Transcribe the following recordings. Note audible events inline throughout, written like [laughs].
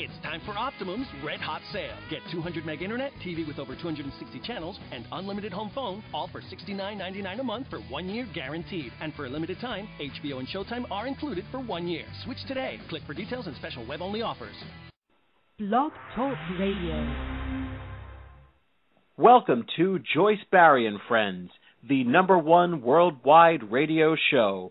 It's time for Optimum's Red Hot Sale. Get 200 meg internet, TV with over 260 channels, and unlimited home phone, all for $69.99 a month for one year guaranteed. And for a limited time, HBO and Showtime are included for one year. Switch today. Click for details and special web only offers. Blog Talk Radio. Welcome to Joyce Barrie and Friends, the number one worldwide radio show.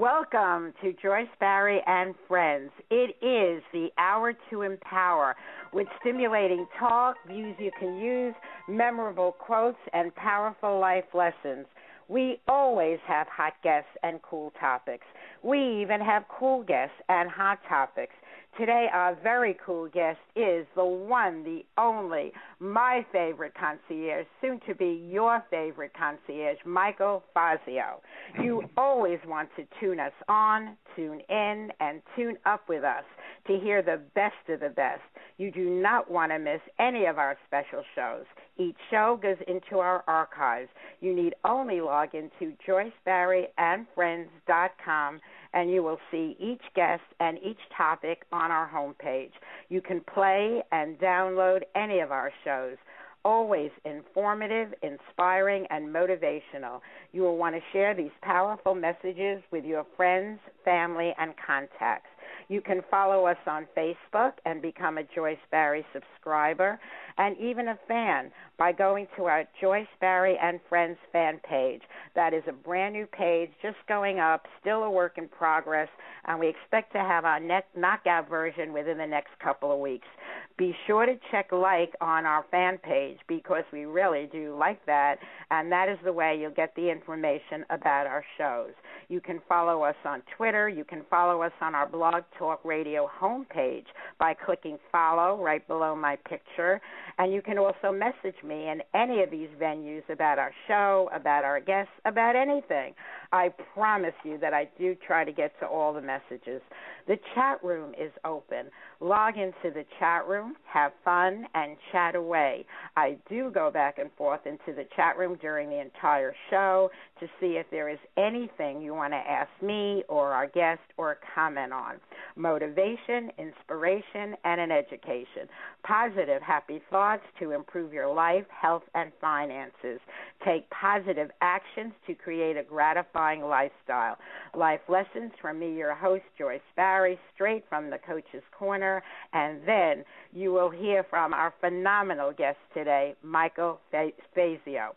Welcome to Joyce Barrie and Friends. It is the hour to empower with stimulating talk, views you can use, memorable quotes, and powerful life lessons. We always have hot guests and cool topics. We even have cool guests and hot topics. Today, our very cool guest is the one, the only, my favorite concierge, soon to be your favorite concierge, Michael Fazio. You [laughs] always want to tune us on, tune in, and tune up with us to hear the best of the best. You do not want to miss any of our special shows. Each show goes into our archives. You need only log into joycebarrieandfriends.com and you will see each guest and each topic on our homepage. You can play and download any of our shows. Always informative, inspiring, and motivational. You will want to share these powerful messages with your friends, family, and contacts. You can follow us on Facebook and become a Joyce Barrie subscriber and even a fan by going to our Joyce Barrie and Friends fan page. That is a brand new page just going up, still a work in progress, and we expect to have our next knockout version within the next couple of weeks. Be sure to check like on our fan page because we really do like that, and that is the way you'll get the information about our shows. You can follow us on Twitter. You can follow us on our Blog Talk Radio homepage by clicking follow right below my picture. And you can also message me in any of these venues about our show, about our guests, about anything. I promise you that I do try to get to all the messages. The chat room is open. Log into the chat room, have fun, and chat away. I do go back and forth into the chat room during the entire show to see if there is anything you want to ask me or our guest or comment on. Motivation, inspiration, and an education. Positive, happy thoughts to improve your life, health, and finances. Take positive actions to create a gratifying lifestyle. Life lessons from me, your host, Joyce Barrie, straight from the Coach's Corner. And then you will hear from our phenomenal guest today, Michael Fazio.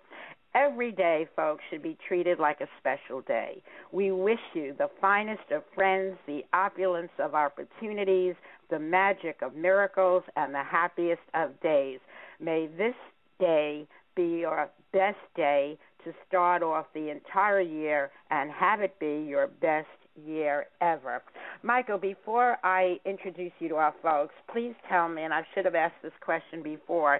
Every day, folks, should be treated like a special day. We wish you the finest of friends, the opulence of opportunities, the magic of miracles, and the happiest of days. May this day be your best day to start off the entire year and have it be your best year ever. Michael, before I introduce you to our folks, please tell me, and I should have asked this question before,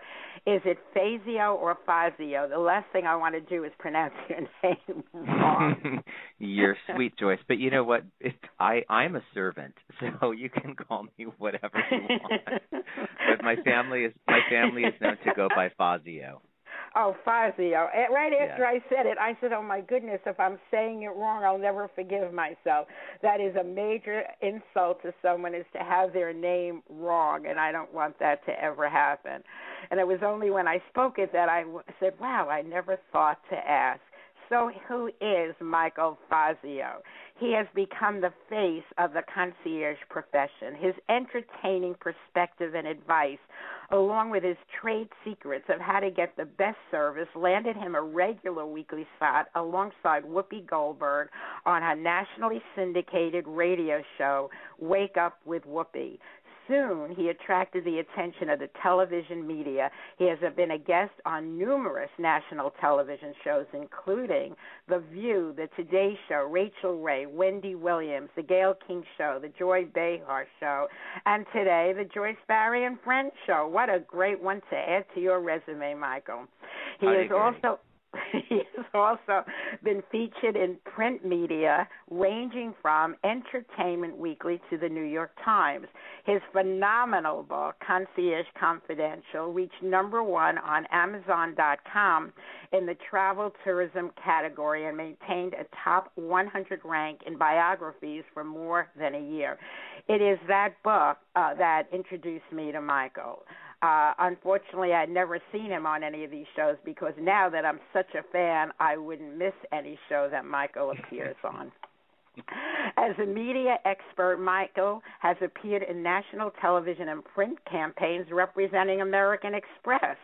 is it Fazio or Fazio? The last thing I want to do is pronounce your [laughs] name wrong. [laughs] You're sweet, Joyce, but you know what? It, I I'm a servant, [laughs] so you can call me whatever you want. but my family is my family is known to go by Fazio. Oh, Fazio. Right after Yeah. I said it, I said, "Oh my goodness, if I'm saying it wrong, I'll never forgive myself." That is a major insult to someone is to have their name wrong, and I don't want that to ever happen. And it was only when I spoke it that I w- said, "Wow, I never thought to ask." So, who is Michael Fazio? He has become the face of the concierge profession. His entertaining perspective and advice, along with his trade secrets of how to get the best service, landed him a regular weekly spot alongside Whoopi Goldberg on her nationally syndicated radio show, Wake Up with Whoopi. Soon he attracted the attention of the television media. He has been a guest on numerous national television shows, including The View, The Today Show, Rachael Ray, Wendy Williams, The Gayle King Show, The Joy Behar Show, and today the Joyce Barrie and Friends Show. What a great one to add to your resume, Michael. He I is agree. also [laughs] he has also been featured in print media ranging from Entertainment Weekly to the New York Times. His phenomenal book, Concierge Confidential, reached number one on Amazon.com in the travel tourism category and maintained a top 100 rank in biographies for more than a year. It is that book uh, that introduced me to Michael. Uh, unfortunately, I'd never seen him on any of these shows because now that I'm such a fan, I wouldn't miss any show that Michael appears [laughs] on. As a media expert, Michael has appeared in national television and print campaigns representing American Express.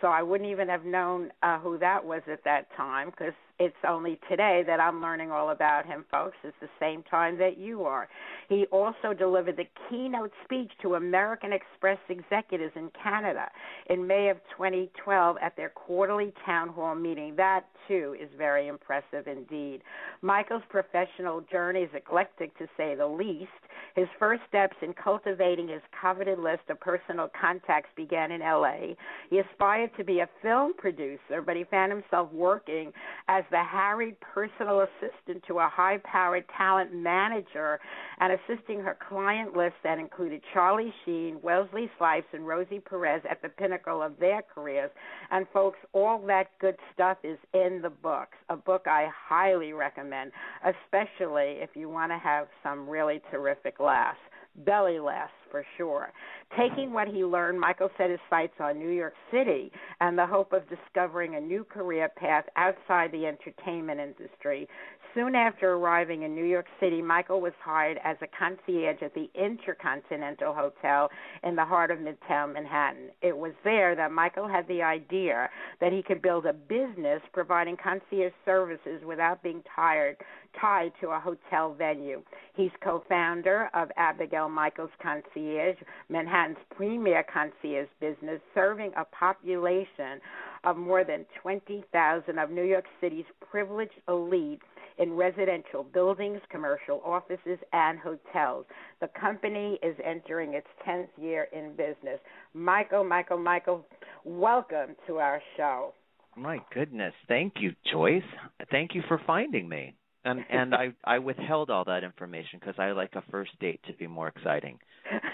So I wouldn't even have known uh, who that was at that time because it's only today that I'm learning all about him, folks. It's the same time that you are. He also delivered the keynote speech to American Express executives in Canada in May of 2012 at their quarterly town hall meeting. That, too, is very impressive indeed. Michael's professional journey is eclectic, to say the least. His first steps in cultivating his coveted list of personal contacts began in LA. He aspired to be a film producer, but he found himself working as the harried personal assistant to a high powered talent manager and assisting her client list that included Charlie Sheen, Wesley Snipes, and Rosie Perez at the pinnacle of their careers. And folks, all that good stuff is in the books, a book I highly recommend, especially if you want to have some really terrific laughs. Belly laughs for sure. Taking what he learned, Michael set his sights on New York City and the hope of discovering a new career path outside the entertainment industry. Soon after arriving in New York City, Michael was hired as a concierge at the Intercontinental Hotel in the heart of Midtown Manhattan. It was there that Michael had the idea that he could build a business providing concierge services without being tired tied to a hotel venue. He's co-founder of Abigail Michaels Concierge, Manhattan's premier concierge business, serving a population of more than 20,000 of New York City's privileged elite in residential buildings, commercial offices, and hotels. The company is entering its 10th year in business. Michael, Michael, Michael, welcome to our show. My goodness, thank you, Joyce. Thank you for finding me. And [laughs] and I I withheld all that information because I like a first date to be more exciting. [laughs] [laughs]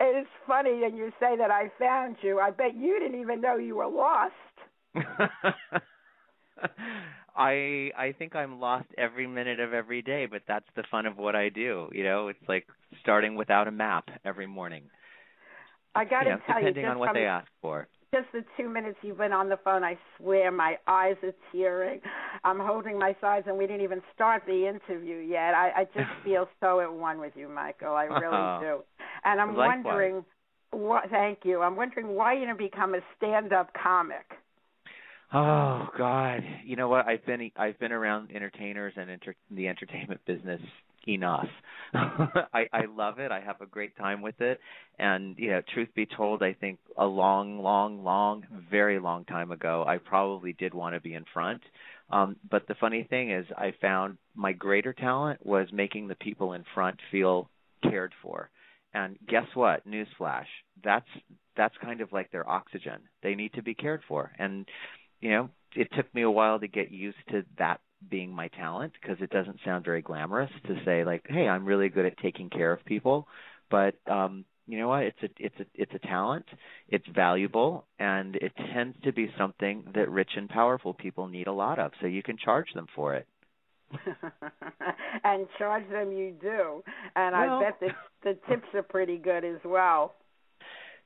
it's funny, and you say that I found you. I bet you didn't even know you were lost. [laughs] I I think I'm lost every minute of every day, but that's the fun of what I do. You know, it's like starting without a map every morning. I got to you know, tell you, depending just on what they ask for. just the two minutes you've been on the phone, I swear my eyes are tearing. I'm holding my sides, and we didn't even start the interview yet. I, I just [laughs] feel so at one with you, Michael. I really Oh. do. And I'm Likewise. wondering, what? Thank you. I'm wondering why you didn't become a stand-up comic. Oh God, you know what? I've been I've been around entertainers and enter, the entertainment business enough. [laughs] I I love it. I have a great time with it. And you know, truth be told, I think a long, long, long, very long time ago, I probably did want to be in front. Um, but the funny thing is, I found my greater talent was making the people in front feel cared for. And guess what? Newsflash. That's that's kind of like their oxygen. They need to be cared for. And you know, it took me a while to get used to that being my talent because it doesn't sound very glamorous to say like, "Hey, I'm really good at taking care of people." But um you know what? It's a it's a it's a talent. It's valuable, and it tends to be something that rich and powerful people need a lot of. So you can charge them for it. [laughs] and charge them you do, and well, I bet the the tips are pretty good as well.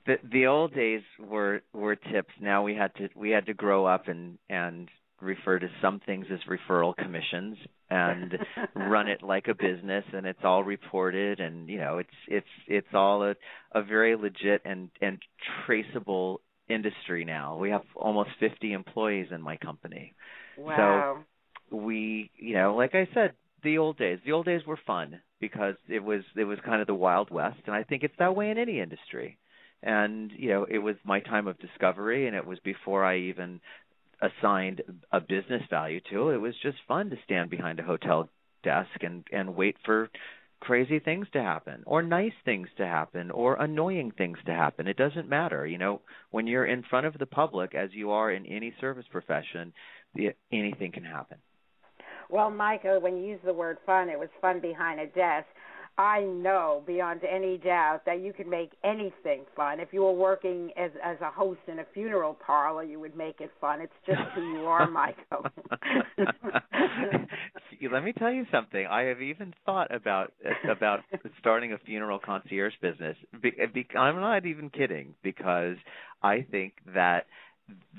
The the old days were were tips. Now we had to we had to grow up and and refer to some things as referral commissions and [laughs] run it like a business and it's all reported and you know it's it's it's all a a very legit and and traceable industry now. We have almost 50 employees in my company. Wow. so we you know like i said the old days the old days were fun because it was it was kind of the wild west and i think it's that way in any industry and you know it was my time of discovery and it was before i even assigned a business value to. It It was just fun to stand behind a hotel desk and and wait for crazy things to happen or nice things to happen or annoying things to happen. It doesn't matter. You know, when you're in front of the public as you are in any service profession, anything can happen. Well, Michael, when you use the word fun, it was fun behind a desk. I know beyond any doubt that you can make anything fun. If you were working as as a host in a funeral parlor, you would make it fun. It's just who you are, Michael. [laughs] Let me tell you something. I have even thought about about starting a funeral concierge business. I'm not even kidding because I think that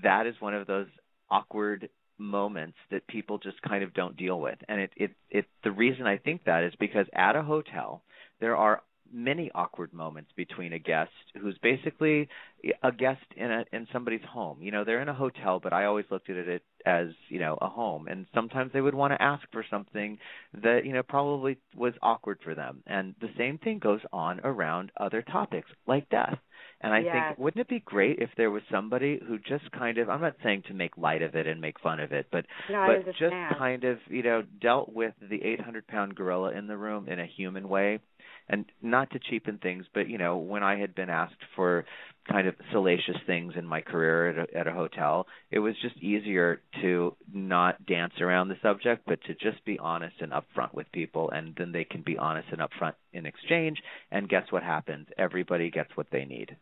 that is one of those awkward moments that people just kind of don't deal with. And it it it the reason I think that is because at a hotel there are many awkward moments between a guest who's basically a guest in a in somebody's home. You know, they're in a hotel, but I always looked at it as, you know, a home. And sometimes they would want to ask for something that, you know, probably was awkward for them. And the same thing goes on around other topics like death. And I yes. think wouldn't it be great if there was somebody who just kind of I'm not saying to make light of it and make fun of it, but no, but just kind of, you know, dealt with the 800 pound gorilla in the room in a human way and not to cheapen things, but you know, when I had been asked for kind of salacious things in my career at a, at a hotel, it was just easier to not dance around the subject, but to just be honest and upfront with people, and then they can be honest and upfront in exchange. And guess what happens? Everybody gets what they need.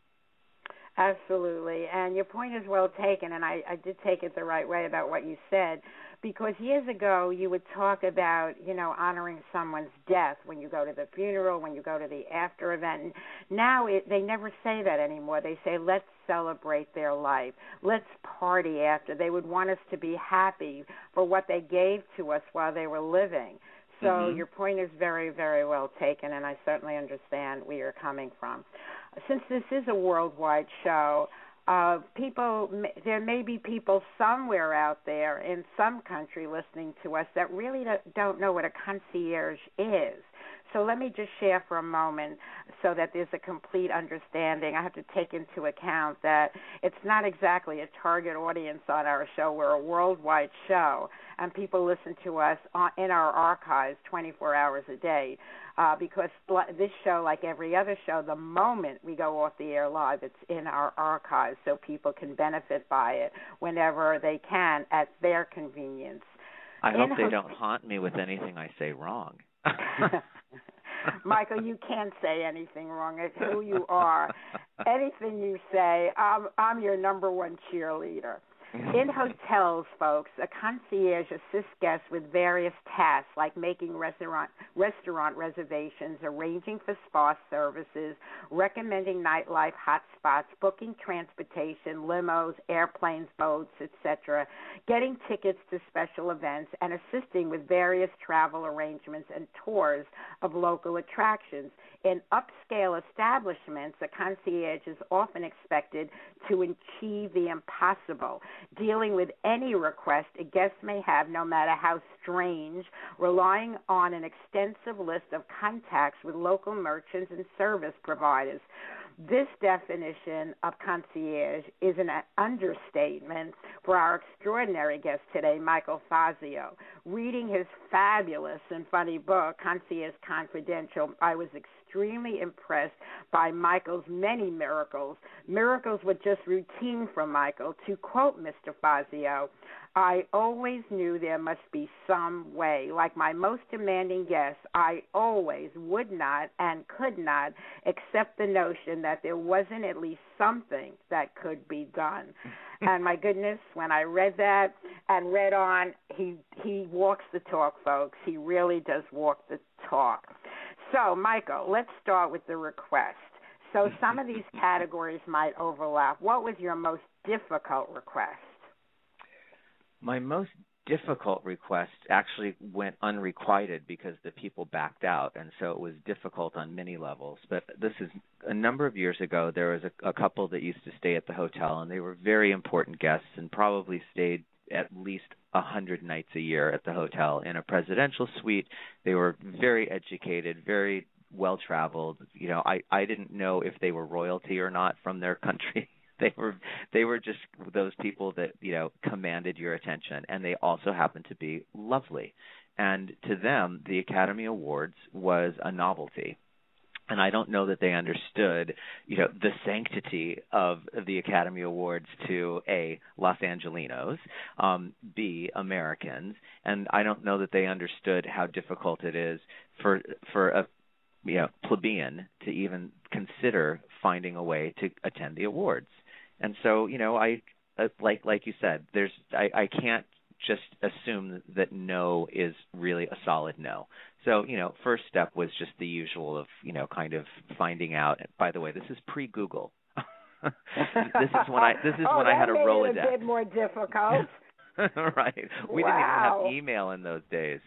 Absolutely, and your point is well taken, and I, I did take it the right way about what you said because years ago you would talk about you know honoring someone's death when you go to the funeral when you go to the after event. Now it, they never say that anymore. They say let's celebrate their life. Let's party after. They would want us to be happy for what they gave to us while they were living. So mm-hmm. your point is very very well taken and i certainly understand where you're coming from since this is a worldwide show uh, people, there may be people somewhere out there in some country listening to us that really don't know what a concierge is. So let me just share for a moment so that there's a complete understanding. I have to take into account that it's not exactly a target audience on our show. We're a worldwide show, and people listen to us in our archives 24 hours a day uh, because this show, like every other show, the moment we go off the air live, it's in our archives so people can benefit by it whenever they can at their convenience. I in hope they ho- don't haunt me with anything I say wrong. [laughs] Michael, you can't say anything wrong. It's who you are. [laughs] Anything you say, I'm, I'm your number one cheerleader. Mm-hmm. In hotels, folks, a concierge assists guests with various tasks like making restaurant restaurant reservations, arranging for spa services, recommending nightlife hotspots, booking transportation, limos, airplanes, boats, etc., getting tickets to special events, and assisting with various travel arrangements and tours of local attractions. In upscale establishments, a concierge is often expected to achieve the impossible, dealing with any request a guest may have, no matter how strange, relying on an extensive list of contacts with local merchants and service providers. This definition of concierge is an understatement for our extraordinary guest today, Michael Fazio. Reading his fabulous and funny book, Concierge Confidential, I was extremely impressed by Michael's many miracles. Miracles were just routine for Michael. To quote Mr. Fazio, I always knew there must be some way. Like my most demanding guests, I always would not and could not accept the notion that there wasn't at least something that could be done. [laughs] and my goodness, when I read that and read on, he he walks the talk, folks. He really does walk the talk. So, Michael, let's start with the request. So, some of these [laughs] categories might overlap. What was your most difficult request? My most difficult request actually went unrequited because the people backed out and so it was difficult on many levels but this is a number of years ago there was a, a couple that used to stay at the hotel and they were very important guests and probably stayed at least a hundred nights a year at the hotel in a presidential suite. They were very educated very well traveled you know i i didn't know if they were royalty or not from their country. [laughs] They were they were just those people that you know commanded your attention and they also happened to be lovely. And to them the academy awards was a novelty and I don't know that they understood, you know, the sanctity of the Academy Awards to a Los Angelinos, um, b Americans, and I don't know that they understood how difficult it is for for a you know plebeian to even consider finding a way to attend the awards. And so, you know, I uh, like like you said, there's I, I can't just assume that no is really a solid no. So, you know, first step was just the usual of, you know, kind of finding out. By the way, this is pre-Google. [laughs] this is when I this is [laughs] oh, when I had a Rolodex. It a bit more difficult. [laughs] right. We wow. didn't even have email in those days.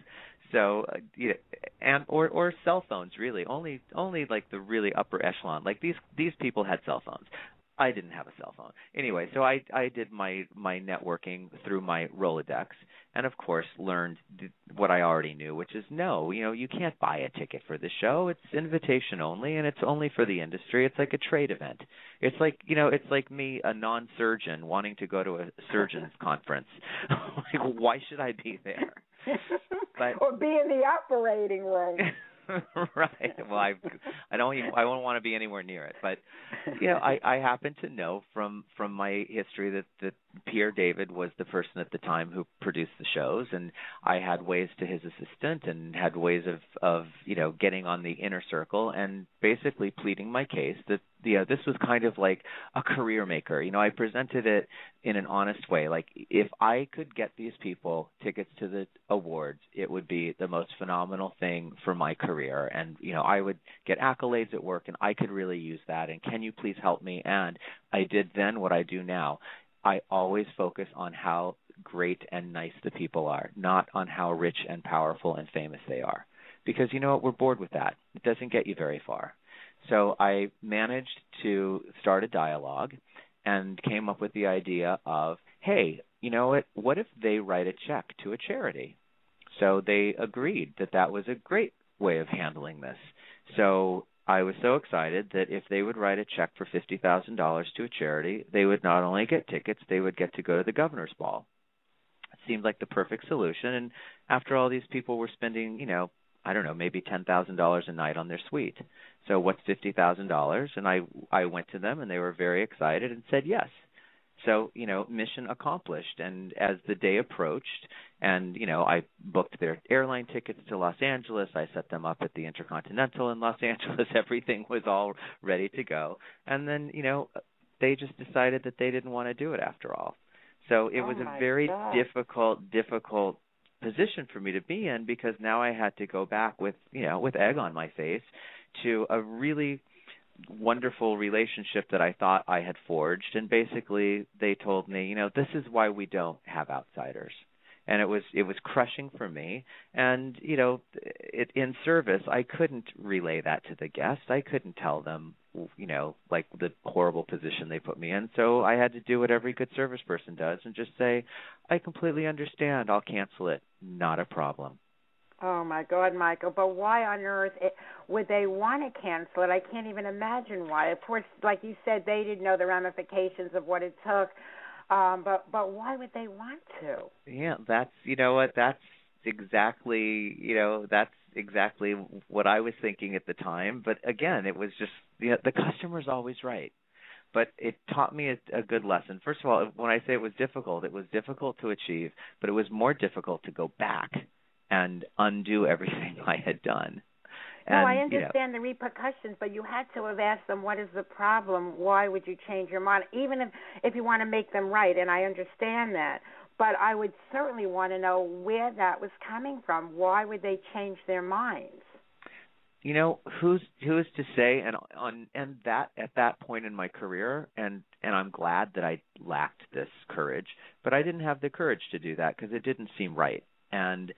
So, uh, you know, and or or cell phones really. Only only like the really upper echelon. Like these these people had cell phones. I didn't have a cell phone. Anyway, so I I did my my networking through my Rolodex and of course learned what I already knew, which is no, you know, you can't buy a ticket for the show. It's invitation only and it's only for the industry. It's like a trade event. It's like, you know, it's like me a non-surgeon wanting to go to a surgeon's [laughs] conference. [laughs] like why should I be there? [laughs] But or be in the operating room. [laughs] right. Well, I I don't even, I don't want to be anywhere near it, but you know, I I happen to know from from my history that that Pierre David was the person at the time who produced the shows, and I had ways to his assistant and had ways of of you know getting on the inner circle and basically pleading my case that you know this was kind of like a career maker. You know, I presented it in an honest way. Like if I could get these people tickets to the awards, it would be the most phenomenal thing for my career, and you know I would get accolades at work, and I could really use that. And can you please help me? And I did then what I do now I always focus on how great and nice the people are, not on how rich and powerful and famous they are. Because you know what, we're bored with that. It doesn't get you very far. So I managed to start a dialogue and came up with the idea of, hey, you know what, what if they write a check to a charity? So they agreed that that was a great way of handling this. So I was so excited that if they would write a check for fifty thousand dollars to a charity, they would not only get tickets, they would get to go to the governor's ball. It seemed like the perfect solution. And after all, these people were spending, you know, I don't know, maybe ten thousand dollars a night on their suite. So what's fifty thousand dollars? And I I went to them and they were very excited and said yes. So, you know, mission accomplished. And as the day approached, and, you know, I booked their airline tickets to Los Angeles, I set them up at the Intercontinental in Los [laughs] Angeles, everything was all ready to go. And then, you know, they just decided that they didn't want to do it after all. So it oh was a very God. difficult, difficult position for me to be in because now I had to go back with, you know, with egg on my face to a really wonderful relationship that I thought I had forged and basically they told me, you know, this is why we don't have outsiders. And it was it was crushing for me and you know it in service I couldn't relay that to the guests. I couldn't tell them you know like the horrible position they put me in. So I had to do what every good service person does and just say I completely understand. I'll cancel it. Not a problem. Oh my God, Michael! But why on earth it, would they want to cancel it? I can't even imagine why. Of course, like you said, they didn't know the ramifications of what it took. Um, but but why would they want to? Yeah, that's you know what that's exactly you know that's exactly what I was thinking at the time. But again, it was just you know, the customer's always right but it taught me a, a good lesson. First of all, when I say it was difficult, it was difficult to achieve, but it was more difficult to go back and undo everything [laughs] I had done. No, And, I you know, understand the repercussions, but you had to have asked them what is the problem. Why would you change your mind? Even if if you want to make them right, and I understand that, but I would certainly want to know where that was coming from. Why would they change their minds? you know who's who's to say and on and that at that point in my career and and I'm glad that I lacked this courage but I didn't have the courage to do that because it didn't seem right and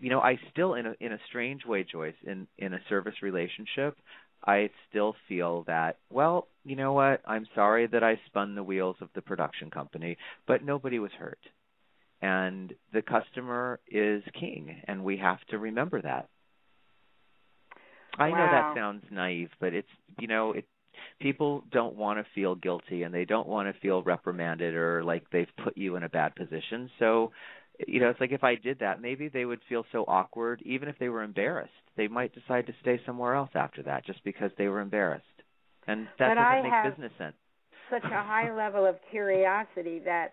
you know I still in a in a strange way Joyce in in a service relationship I still feel that well you know what I'm sorry that I spun the wheels of the production company but nobody was hurt and the customer is king and we have to remember that I know that sounds naive, but it's you know it. People don't want to feel guilty and they don't want to feel reprimanded or like they've put you in a bad position. So, you know, it's like if I did that, maybe they would feel so awkward, even if they were embarrassed. They might decide to stay somewhere else after that just because they were embarrassed, and that But doesn't I make business sense. Such a high [laughs] level of curiosity that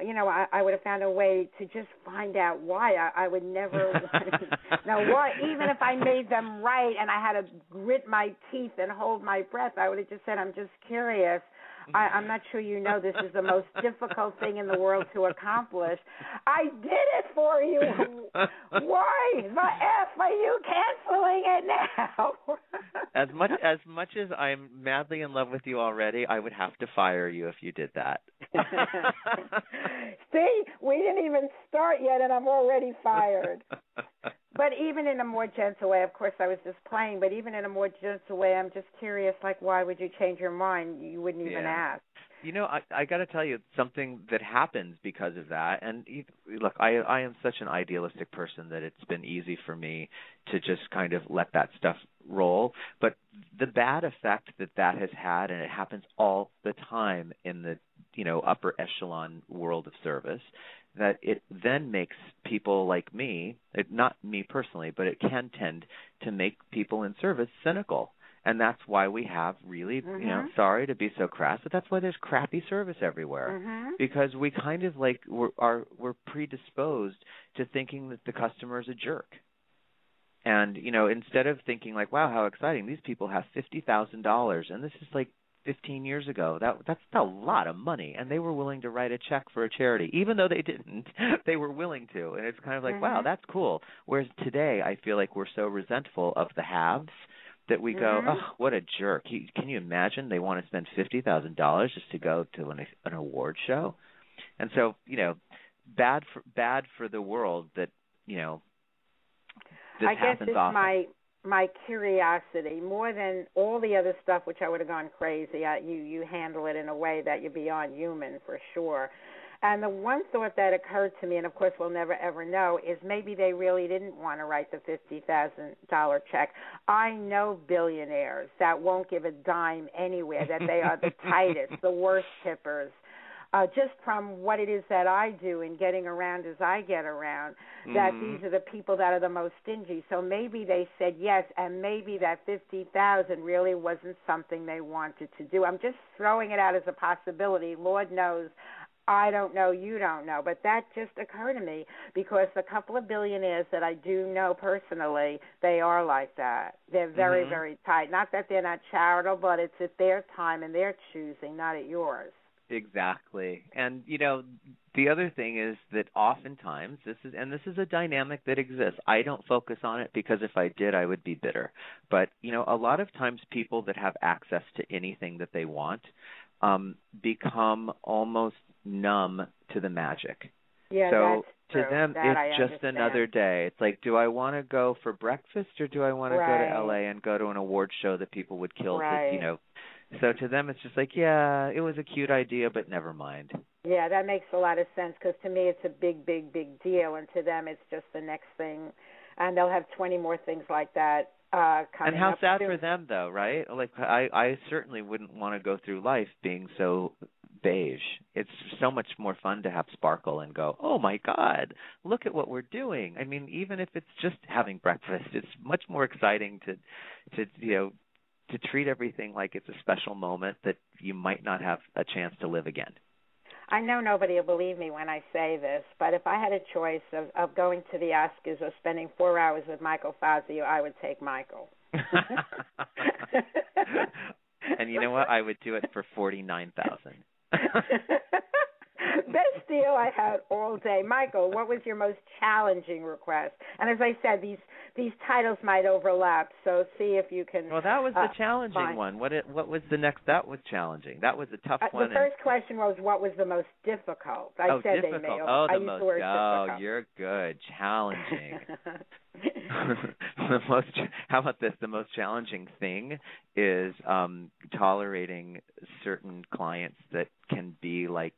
you know, I, I would have found a way to just find out why. I, I would never [laughs] now why even if I made them right and I had to grit my teeth and hold my breath, I would have just said, I'm just curious. I, I'm not sure you know this is the most [laughs] difficult thing in the world to accomplish. I did it for you. [laughs] Why the F are you canceling it now? [laughs] As much as much as I'm madly in love with you already, I would have to fire you if you did that. See, we didn't even start yet, and I'm already fired. But even in a more gentle way, of course, I was just playing. But even in a more gentle way, I'm just curious. Like, why would you change your mind? You wouldn't even Yeah. ask. You know, I I got to tell you something that happens because of that. And e- look, I I am such an idealistic person that it's been easy for me to just kind of let that stuff roll. But the bad effect that that has had, and it happens all the time in the you know upper echelon world of service, that it then makes people like me, it, not me personally, but it can tend to make people in service cynical and that's why we have really you know Mhm. sorry to be so crass but that's why there's crappy service everywhere Mhm. because we kind of like we're are we're predisposed to thinking that the customer is a jerk and you know instead of thinking like wow how exciting these people have fifty thousand dollars and this is like fifteen years ago that that's a lot of money and they were willing to write a check for a charity even though they didn't [laughs] they were willing to and it's kind of like wow Mhm. that's cool whereas today i feel like we're so resentful of the haves that we go, Mhm. oh, what a jerk! He, can you imagine? They want to spend fifty thousand dollars just to go to an an award show, and so you know, bad for bad for the world that you know. This I guess it's often. my my curiosity more than all the other stuff, which I would have gone crazy. I, you you handle it in a way that you're beyond human for sure. And the one thought that occurred to me, and of course we'll never ever know, is maybe they really didn't want to write the fifty thousand dollar check. I know billionaires that won't give a dime anywhere, that they are the [laughs] tightest, the worst tippers. Uh, just from what it is that I do and getting around as I get around, that Mhm. these are the people that are the most stingy. So maybe they said yes, and maybe that fifty thousand really wasn't something they wanted to do. I'm just throwing it out as a possibility. Lord knows I don't know, you don't know, but that just occurred to me because a couple of billionaires that I do know personally, they are like that. They're very, Mhm. very tight. Not that they're not charitable, but it's at their time and their choosing, not at yours. Exactly. And you know, the other thing is that oftentimes this is and this is a dynamic that exists. I don't focus on it because if I did I would be bitter. But, you know, a lot of times people that have access to anything that they want um become almost numb to the magic. Yeah, so to true. them That it's I just understand. another day. It's like do I want to go for breakfast or do I want to go to LA and go to an award show that people would kill to, you know. So to them it's just like, yeah, it was a cute idea but never mind. Yeah, that makes a lot of sense because to me it's a big, big, big deal, and to them it's just the next thing, and they'll have twenty more things like that uh coming up. and how sad soon. for them though right like i i certainly wouldn't want to go through life being so beige it's so much more fun to have sparkle and go oh my god look at what we're doing i mean even if it's just having breakfast it's much more exciting to to you know to treat everything like it's a special moment that you might not have a chance to live again. I know nobody will believe me when I say this, but if I had a choice of, of going to the Oscars or spending four hours with Michael Fazio, I would take Michael. [laughs] [laughs] and you know what? I would do it for forty nine thousand. [laughs] [laughs] Best deal I had all day. Michael, what was your most challenging request? And as I said, these these titles might overlap, so see if you can. Well, that was the uh, challenging find- one. What it, what was the next? That was challenging. That was a tough Uh, one. the first question was what was the most difficult. I oh, said difficult. they may. over- oh, I the used most. the oh, difficult. you're good. Challenging. [laughs] [laughs] the most how about this? The most challenging thing is um tolerating certain clients that can be like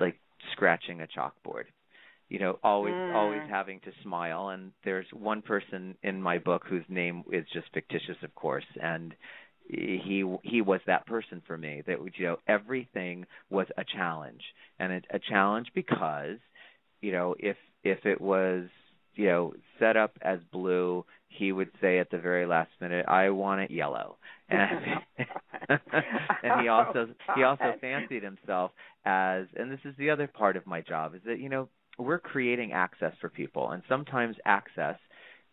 like scratching a chalkboard. You know always Mm. always having to smile and there's one person in my book whose name is just fictitious of course and he he was that person for me that would you know everything was a challenge. And it, a challenge because you know if if it was you know set up as blue he would say at the very last minute i want it yellow. [laughs] And [laughs] and he oh, also he also fancied himself as and this is the other part of my job is that you know we're creating access for people and sometimes access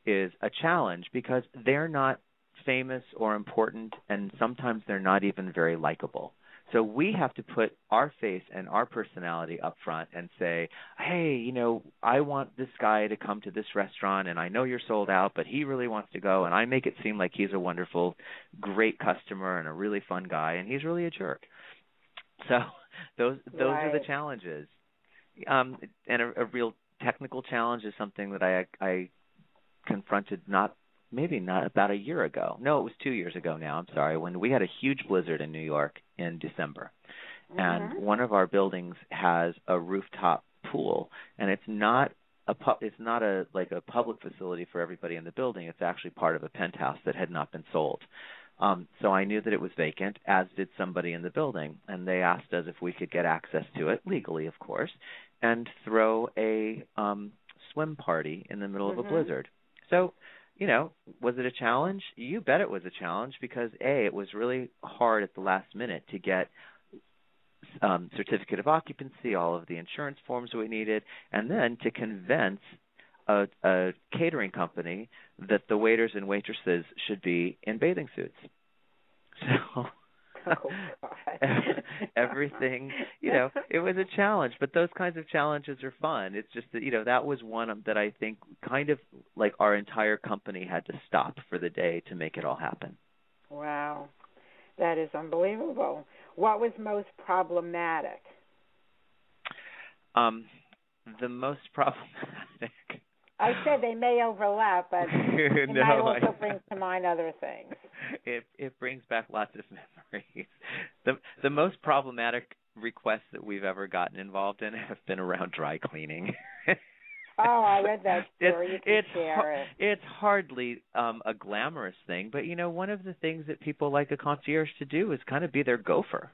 is a challenge because they're not famous or important and sometimes they're not even very likable so we have to put our face and our personality up front and say, "Hey, you know, I want this guy to come to this restaurant and I know you're sold out, but he really wants to go and I make it seem like he's a wonderful, great customer and a really fun guy and he's really a jerk." So, [laughs] those those are the challenges. Um and a, a real technical challenge is something that I I confronted not maybe not about a year ago. No, it was 2 years ago now. I'm sorry, when we had a huge blizzard in New York in December. And Mhm. one of our buildings has a rooftop pool and it's not a pu- it's not a like a public facility for everybody in the building. It's actually part of a penthouse that had not been sold. Um, so I knew that it was vacant, as did somebody in the building, and they asked us if we could get access to it legally, of course, and throw a um, swim party in the middle of a Mhm. blizzard. So, you know, was it a challenge? You bet it was a challenge because a it was really hard at the last minute to get um, certificate of occupancy, all of the insurance forms we needed, and then to convince a, a catering company that the waiters and waitresses should be in bathing suits. [laughs] So [laughs] Oh, everything, you know, it was a challenge, but those kinds of challenges are fun. It's just that, you know, that was one that I think kind of like our entire company had to stop for the day to make it all happen. Wow, that is unbelievable. What was most problematic? Um the most [laughs] problematic I said they may overlap, but [laughs] it no, might also I- [laughs] bring to mind other things. it it brings back lots of [laughs] memories. The the most problematic requests that we've ever gotten involved in have been around dry cleaning. Oh, I read that story. You It's can it's share it. it's hardly um a glamorous thing, but you know one of the things that people like a concierge to do is kind of be their gopher.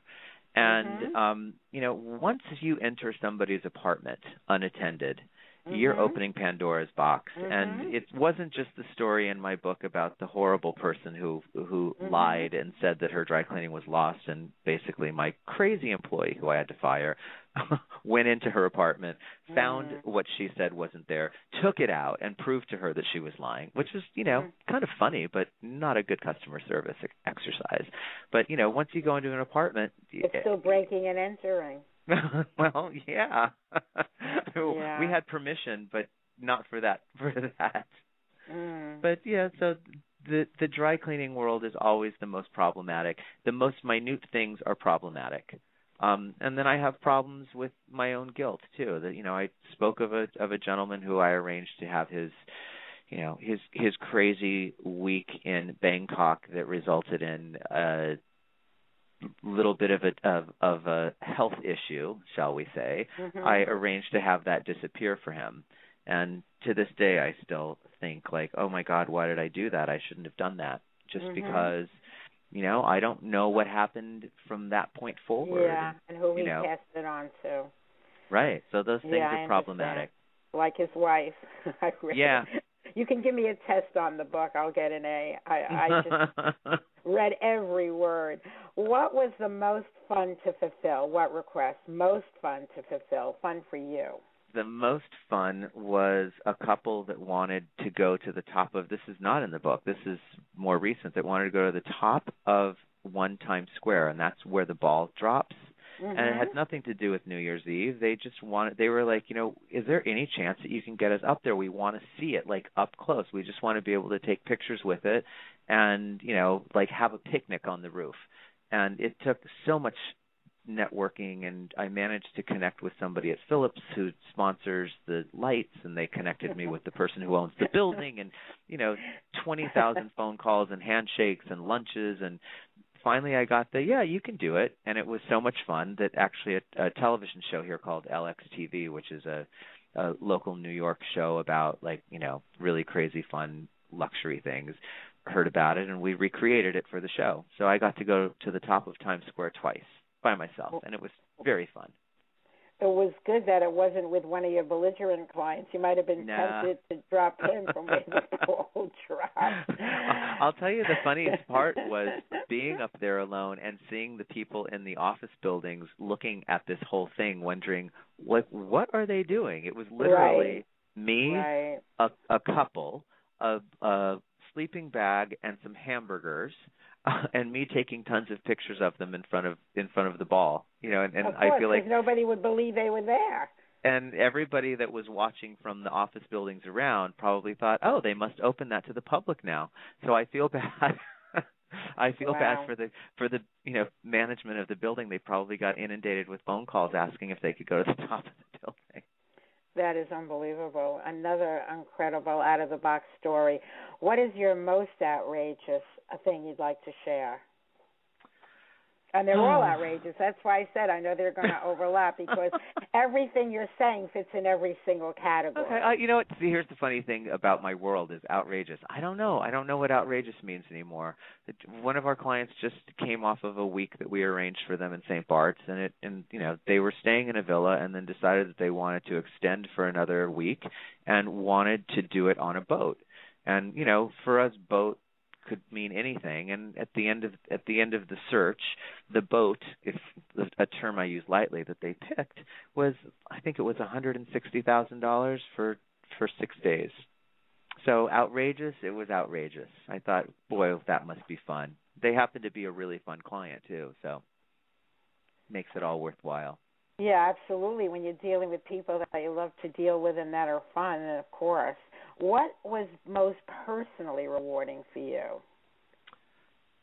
And Mhm. um you know once you enter somebody's apartment unattended, you're Mhm. opening Pandora's box, Mhm. and it wasn't just the story in my book about the horrible person who who Mhm. lied and said that her dry cleaning was lost, and basically my crazy employee who I had to fire [laughs] went into her apartment, found Mhm. what she said wasn't there, took it out, and proved to her that she was lying, which was you know Mhm. kind of funny, but not a good customer service exercise. But you know once you go into an apartment, It's still breaking and entering. [laughs] well, yeah. [laughs] Yeah. We had permission, but not for that [laughs] for that. Mm. But yeah, so the the dry cleaning world is always the most problematic. The most minute things are problematic. Um and then I have problems with my own guilt too. That you know, I spoke of a of a gentleman who I arranged to have his you know, his his crazy week in Bangkok that resulted in a little bit of a of, of a health issue, shall we say. Mhm. I arranged to have that disappear for him. And to this day I still think like, "Oh my god, why did I do that? I shouldn't have done that." Just Mhm. because you know, I don't know what happened from that point forward. Yeah, and who he know. passed it on to, Right. So those things Yeah, are problematic. like his wife. [laughs] I. Yeah. You can give me a test on the book. I'll get an A. I, I just [laughs] read every word. What was the most fun to fulfill? What request? Most fun to fulfill? Fun for you? The most fun was a couple that wanted to go to the top of this is not in the book. This is more recent that wanted to go to the top of one Times Square and that's where the ball drops. Mm-hmm. And it had nothing to do with New Year's Eve. They just wanted they were like, you know, is there any chance that you can get us up there? We want to see it like up close. We just want to be able to take pictures with it and, you know, like have a picnic on the roof. And it took so much networking and I managed to connect with somebody at Philips who sponsors the lights and they connected me with the person who owns the [laughs] building and you know 20,000 phone calls and handshakes and lunches and finally I got the yeah, you can do it, and it was so much fun that actually a, a television show here called LXTV, which is a, a local New York show about like you know really crazy fun luxury things, heard about it, and we recreated it for the show. So I got to go to the top of Times Square twice by myself, and it was very fun it was good that it wasn't with one of your belligerent clients. You might have been nah. tempted to drop him from where the [laughs] ball dropped. I'll tell you the funniest [laughs] part was being up there alone and seeing the people in the office buildings looking at this whole thing, wondering like what are they doing? It was literally right. me, right. a, a couple, a, a uh, sleeping bag, and some hamburgers uh, [laughs] and me taking tons of pictures of them in front of in front of the ball you know and, and course, i feel like nobody would believe they were there and everybody that was watching from the office buildings around probably thought oh they must open that to the public now so i feel [laughs] bad I feel wow. bad for the for the you know management of the building. They probably got inundated with phone calls asking if they could go to the [laughs] top of the building. That is unbelievable. Another incredible out of the box story. What is your most outrageous uh, thing you'd like to share? And they're all outrageous. That's why I said I know they're going [laughs] to overlap because everything you're saying fits in every single category. Okay, uh, you know what? See, here's the funny thing about my world is outrageous. I don't know. I don't know what outrageous means anymore. One of our clients just came off of a week that we arranged for them in St. Bart's, and it, and you know, they were staying in a villa, and then decided that they wanted to extend for another week, and wanted to do it on a boat. And you know, for us, boat could mean anything. And at the end of at the end of the search the boat if a term i use lightly that they picked was i think it was a hundred and sixty thousand dollars for for six days. So outrageous it was outrageous. I thought boy that must be fun. They happen to be a really fun client too so makes it all worthwhile. Yeah absolutely. When you're dealing with people that you love to deal with and that are fun and of course what was most personally rewarding for you?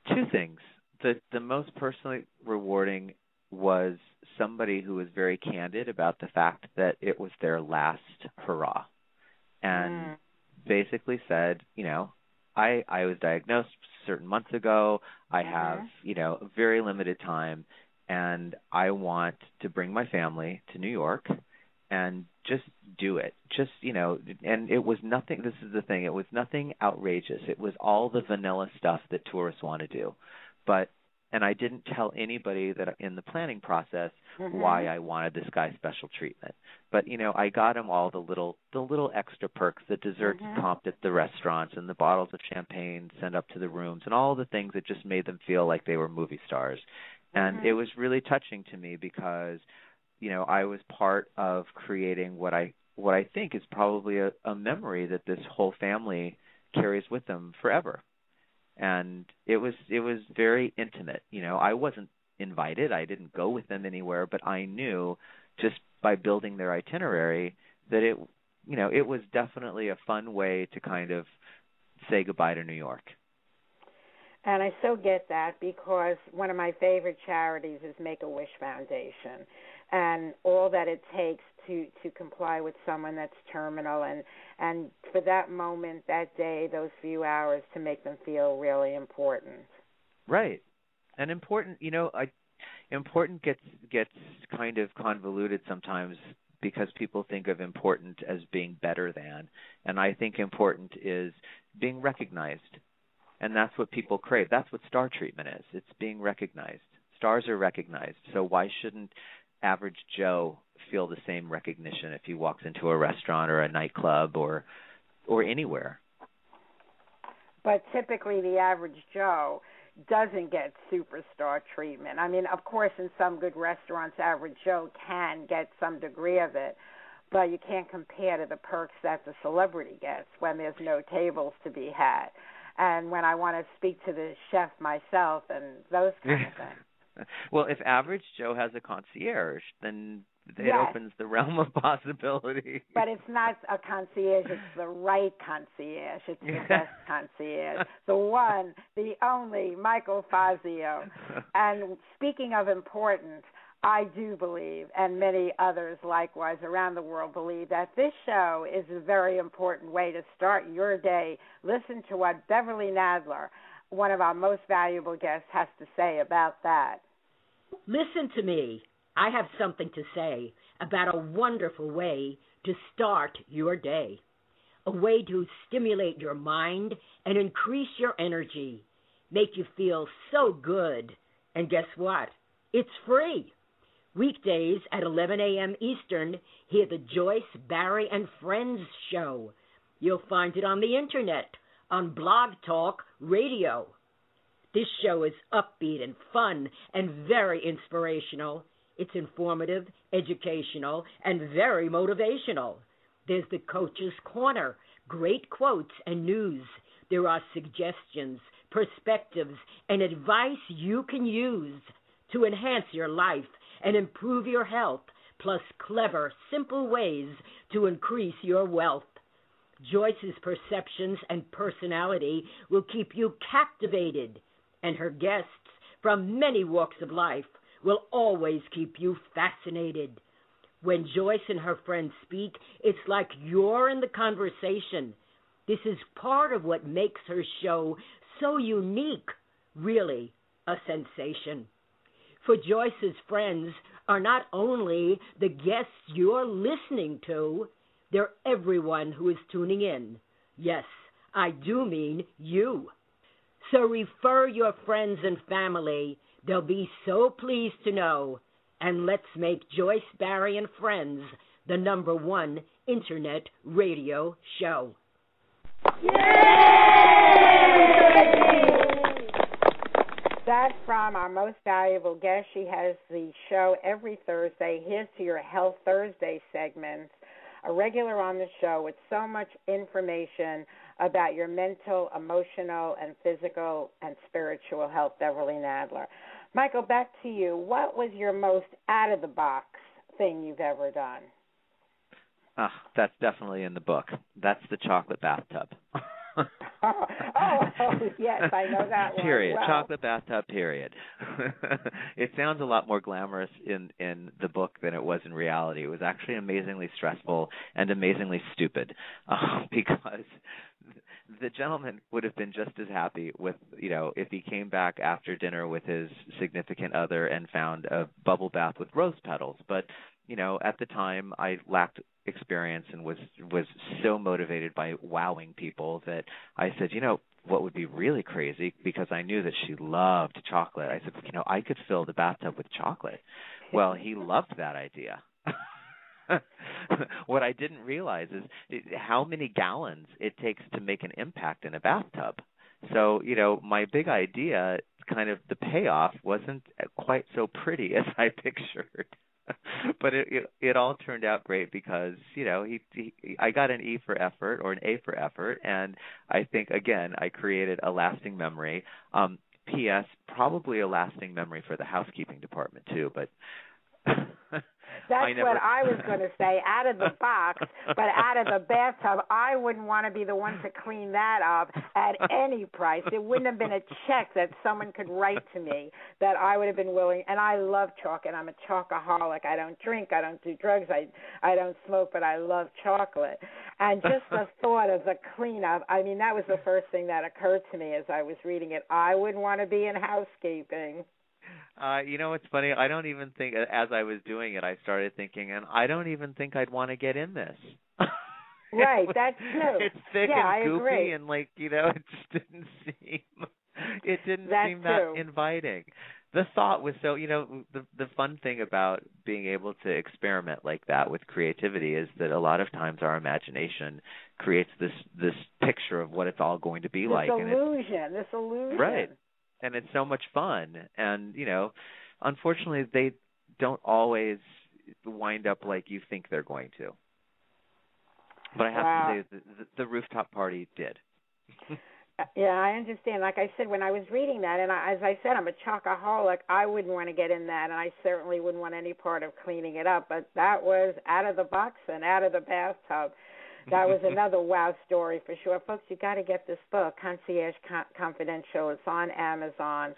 Two things. The the most personally rewarding was somebody who was very candid about the fact that it was their last hurrah. And mm. basically said, you know, I I was diagnosed certain months ago. I mm-hmm. have, you know, very limited time and I want to bring my family to New York and just do it just you know and it was nothing this is the thing it was nothing outrageous it was all the vanilla stuff that tourists want to do but and I didn't tell anybody that in the planning process mm-hmm. why I wanted this guy special treatment. But you know, I got him all the little the little extra perks, the desserts mm-hmm. comped at the restaurants and the bottles of champagne sent up to the rooms and all the things that just made them feel like they were movie stars. And mm-hmm. it was really touching to me because you know, I was part of creating what I what I think is probably a, a memory that this whole family carries with them forever. And it was it was very intimate. You know, I wasn't invited. I didn't go with them anywhere, but I knew just by building their itinerary that it you know, it was definitely a fun way to kind of say goodbye to New York. And I so get that because one of my favorite charities is Make a Wish Foundation and all that it takes to to comply with someone that's terminal. And and for that moment that day those few hours to make them feel really important. Right. And important you know i important gets gets kind of convoluted sometimes because people think of important as being better than. And i think important is being recognized. And that's what people crave. That's what star treatment is. It's being recognized. Stars are recognized. So why shouldn't average Joe feel the same recognition if he walks into a restaurant or a nightclub or or anywhere. But typically the average Joe doesn't get superstar treatment. I mean, of course, in some good restaurants, average Joe can get some degree of it, but you can't compare to the perks that the celebrity gets when there's no tables to be had. And when I want to speak to the chef myself and those kind of [laughs] things. [laughs] well, if average Joe has a concierge, then it yes. opens the [laughs] realm of possibility. But it's not a concierge; it's the right concierge. It's the [laughs] best concierge, the one, the only, Michael Fazio. And speaking of important, I do believe, and many others likewise around the world believe, that this show is a very important way to start your day. Listen to what Beverly Nadler, one of our most valuable guests, has to say about that. Listen to me. I have something to say about a wonderful way to start your day. A way to stimulate your mind and increase your energy, make you feel so good. And guess what? It's free. Weekdays at 11 a.m. Eastern, hear the Joyce, Barrie, and Friends show. You'll find it on the internet, on Blog Talk Radio. This show is upbeat and fun and very inspirational. It's informative, educational, and very motivational. There's the Coach's Corner, great quotes and news. There are suggestions, perspectives, and advice you can use to enhance your life and improve your health, plus clever, simple ways to increase your wealth. Joyce's perceptions and personality will keep you captivated, and her guests from many walks of life will always keep you fascinated. When Joyce and her friends speak, it's like you're in the conversation. This is part of what makes her show so unique, really a sensation. For Joyce's friends are not only the guests you're listening to, they're everyone who is tuning in. Yes, I do mean you. So refer your friends and family They'll be so pleased to know. And let's make Joyce Barrie and Friends the number one internet radio show. Yay! That's from our most valuable guest. She has the show every Thursday. Here's to your Health Thursday segments. A regular on the show with so much information about your mental, emotional, and physical and spiritual health, Beverly Nadler. Michael, back to you. What was your most out of the box thing you've ever done? Ah, that's definitely in the book. That's the chocolate bathtub. [laughs] [laughs] oh, oh, yes, I know that one. Period. Chocolate bathtub. Period. [laughs] it sounds a lot more glamorous in in the book than it was in reality. It was actually amazingly stressful and amazingly stupid uh, [laughs] because the gentleman would have been just as happy with you know if he came back after dinner with his significant other and found a bubble bath with rose petals but you know at the time i lacked experience and was was so motivated by wowing people that i said you know what would be really crazy because i knew that she loved chocolate i said you know i could fill the bathtub with chocolate well he [laughs] loved that idea [laughs] what I didn't realize is how many gallons it takes to make an impact in a bathtub. So, you know, my big idea, kind of the payoff wasn't quite so pretty [laughs] as I pictured. [laughs] but it, it it all turned out great because you know he, he I got an E for effort or an A for effort and I think again I created a lasting memory. Um ps probably a lasting memory for the housekeeping department too but [laughs] That's I never... what I was [laughs] going to say. Out of the box, but out of the bathtub, I wouldn't want to be the one to clean that up at any price. It wouldn't have been a check that someone could write to me that I would have been willing. And I love chocolate. I'm a chocoholic. I don't drink. I don't do drugs. I I don't smoke, but I love chocolate. And just the [laughs] thought of the cleanup. I mean, that was the first thing that occurred to me as I was reading it. I wouldn't want to be in housekeeping. Uh, you know, what's funny. I don't even think as I was doing it, I started thinking, and I don't even think I'd want to get in this. right, [laughs] that's true. It's thick yeah, and goopy, agree. and like you know, it just [laughs] didn't seem. It didn't that's seem true. that inviting. The thought was so, you know, the the fun thing about being able to experiment like that with creativity is that a lot of times our imagination creates this this picture of what it's all going to be like. this like. illusion, and this illusion. Right and it's so much fun. And you know, unfortunately, they don't always wind up like you think they're going to. But I have wow. to say, the, the, the rooftop party did. Uh, yeah, I understand. Like I said, when I was reading that, and I, as I said, I'm a chocoholic. I wouldn't want to get in that, and I certainly wouldn't want any part of cleaning it up. But that was out of the box and out of the bathtub. That was [laughs] another wow story for sure, folks. You got to get this book, Concierge Confidential. It's on Amazon.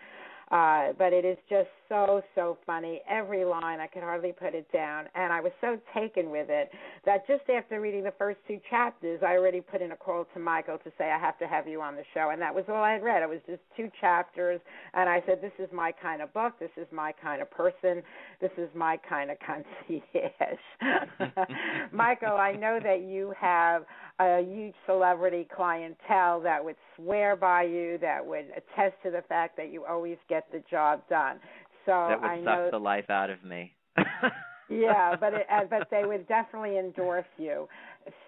Uh, but it is just so so funny. Every line I could hardly put it down, and I was so taken with it that just after reading the first two chapters, I already put in a call to Michael to say I have to have you on the show, and that was all I had read. It was just two chapters, and I said this is my kind of book, this is my kind of person, this is my kind of [laughs] concierge. [laughs] Michael, I know that you have a huge celebrity clientele that would swear by you, that would attest to the fact that you always get the job done. So that would I suck know the life out of me. [laughs] yeah, but it, uh, but they would definitely endorse you.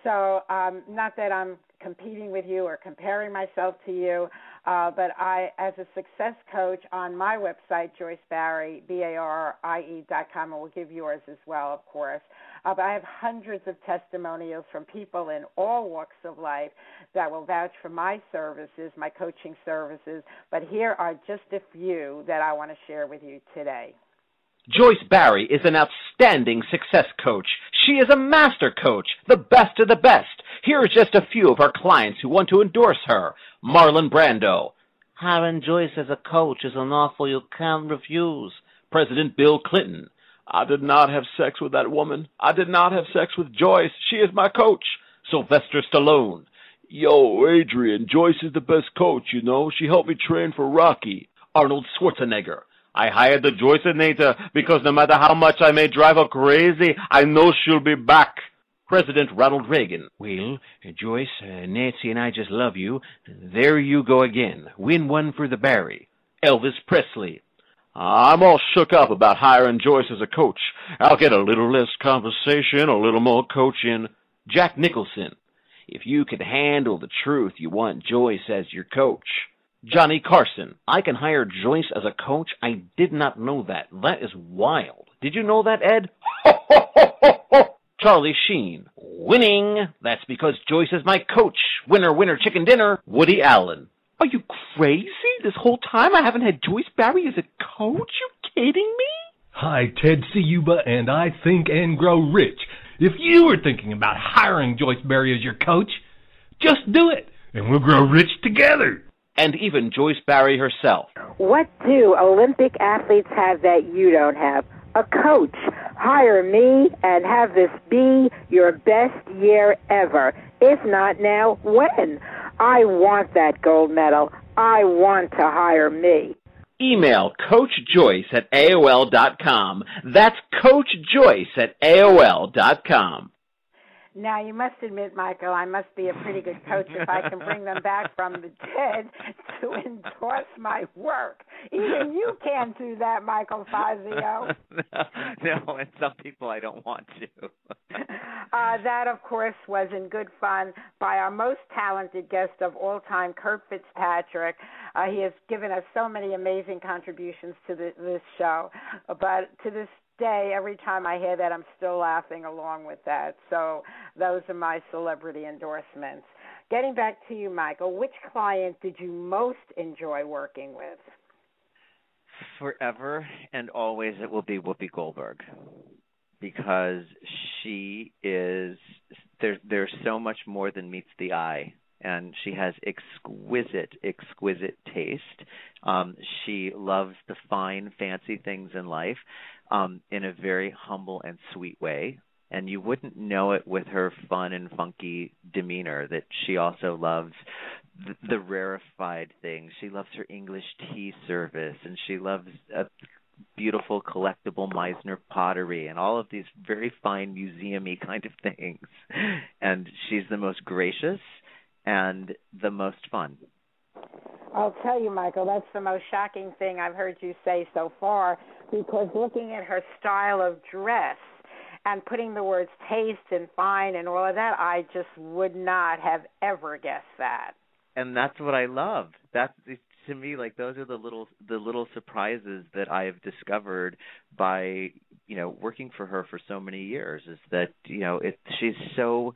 So um, not that I'm competing with you or comparing myself to you, uh, but I, as a success coach on my website, Joyce Barrie, B A R I E dot com, and we'll give yours as well, of course. Uh, I have hundreds of testimonials from people in all walks of life that will vouch for my services, my coaching services. But here are just a few that I want to share with you today. Joyce Barrie is an outstanding success coach. She is a master coach, the best of the best. Here are just a few of our clients who want to endorse her. Marlon Brando. Hiring Joyce as a coach is an offer you can't refuse. President Bill Clinton. I did not have sex with that woman. I did not have sex with Joyce. She is my coach. Sylvester Stallone. Yo, Adrian, Joyce is the best coach, you know. She helped me train for Rocky. Arnold Schwarzenegger. I hired the Joyce Joyceinator because no matter how much I may drive her crazy, I know she'll be back. President Ronald Reagan. Well, Joyce, uh, Nancy and I just love you. There you go again. Win one for the Barrie. Elvis Presley. I'm all shook up about hiring Joyce as a coach. I'll get a little less conversation, a little more coaching. Jack Nicholson. If you can handle the truth, you want Joyce as your coach. Johnny Carson. I can hire Joyce as a coach. I did not know that. That is wild. Did you know that, Ed? Charlie Sheen. Winning. That's because Joyce is my coach. Winner, winner, chicken dinner. Woody Allen. Are you crazy? This whole time I haven't had Joyce Barrie as a coach? You kidding me? Hi, Ted Ciuba, and I think and grow rich. If you were thinking about hiring Joyce Barrie as your coach, just do it, and we'll grow rich together and even Joyce Barrie herself. What do Olympic athletes have that you don't have? A coach. Hire me and have this be your best year ever. If not now, when? I want that gold medal. I want to hire me. Email Coach Joyce at AOL dot com. That's Coach Joyce at AOL dot com. Now, you must admit, Michael, I must be a pretty good coach if I can bring them back from the [laughs] dead to endorse my work. Even you can't do that, Michael Fazio. [laughs] no, and some people I don't want to. [laughs] uh, that, of course, was in good fun by our most talented guest of all time, Kurt Fitzpatrick. Uh, he has given us so many amazing contributions to the, this show. But to this day, every time I hear that, I'm still laughing along with that. So those are my celebrity endorsements. Getting back to you, Michael, which client did you most enjoy working with? Forever and always, it will be Whoopi Goldberg because she is there. There's so much more than meets the eye and she has exquisite, exquisite taste. Um, she loves the fine, fancy things in life um, in a very humble and sweet way. And you wouldn't know it with her fun and funky demeanor that she also loves the, the rarefied things. She loves her English tea service, and she loves a beautiful collectible Meisner pottery and all of these very fine museumy kind of things. And she's the most gracious and the most fun. I'll tell you, Michael, that's the most shocking thing I've heard you say so far because looking at her style of dress and putting the words taste and fine and all of that, I just would not have ever guessed that. And that's what I love. That's to me like those are the little the little surprises that I've discovered by you know working for her for so many years is that you know it she's so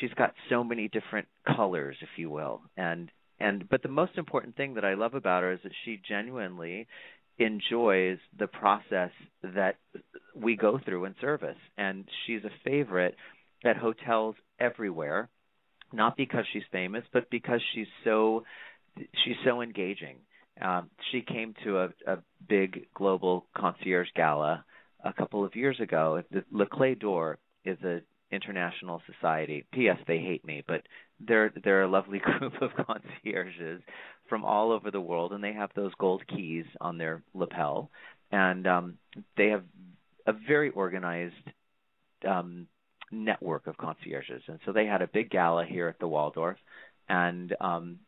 she's got so many different colors if you will and and but the most important thing that I love about her is that she genuinely enjoys the process that we go through in service. And she's a favorite at hotels everywhere not because she's famous but because she's so she's so engaging. Um she came to a a big global concierge gala a couple of years ago the Les Clefs d'Or is a international society ps they hate me but they're they're a lovely [laughs] group of concierges from all over the world and they have those gold keys on their lapel and um they have a very organized um network of concierges and so they had a big gala here at the Waldorf and um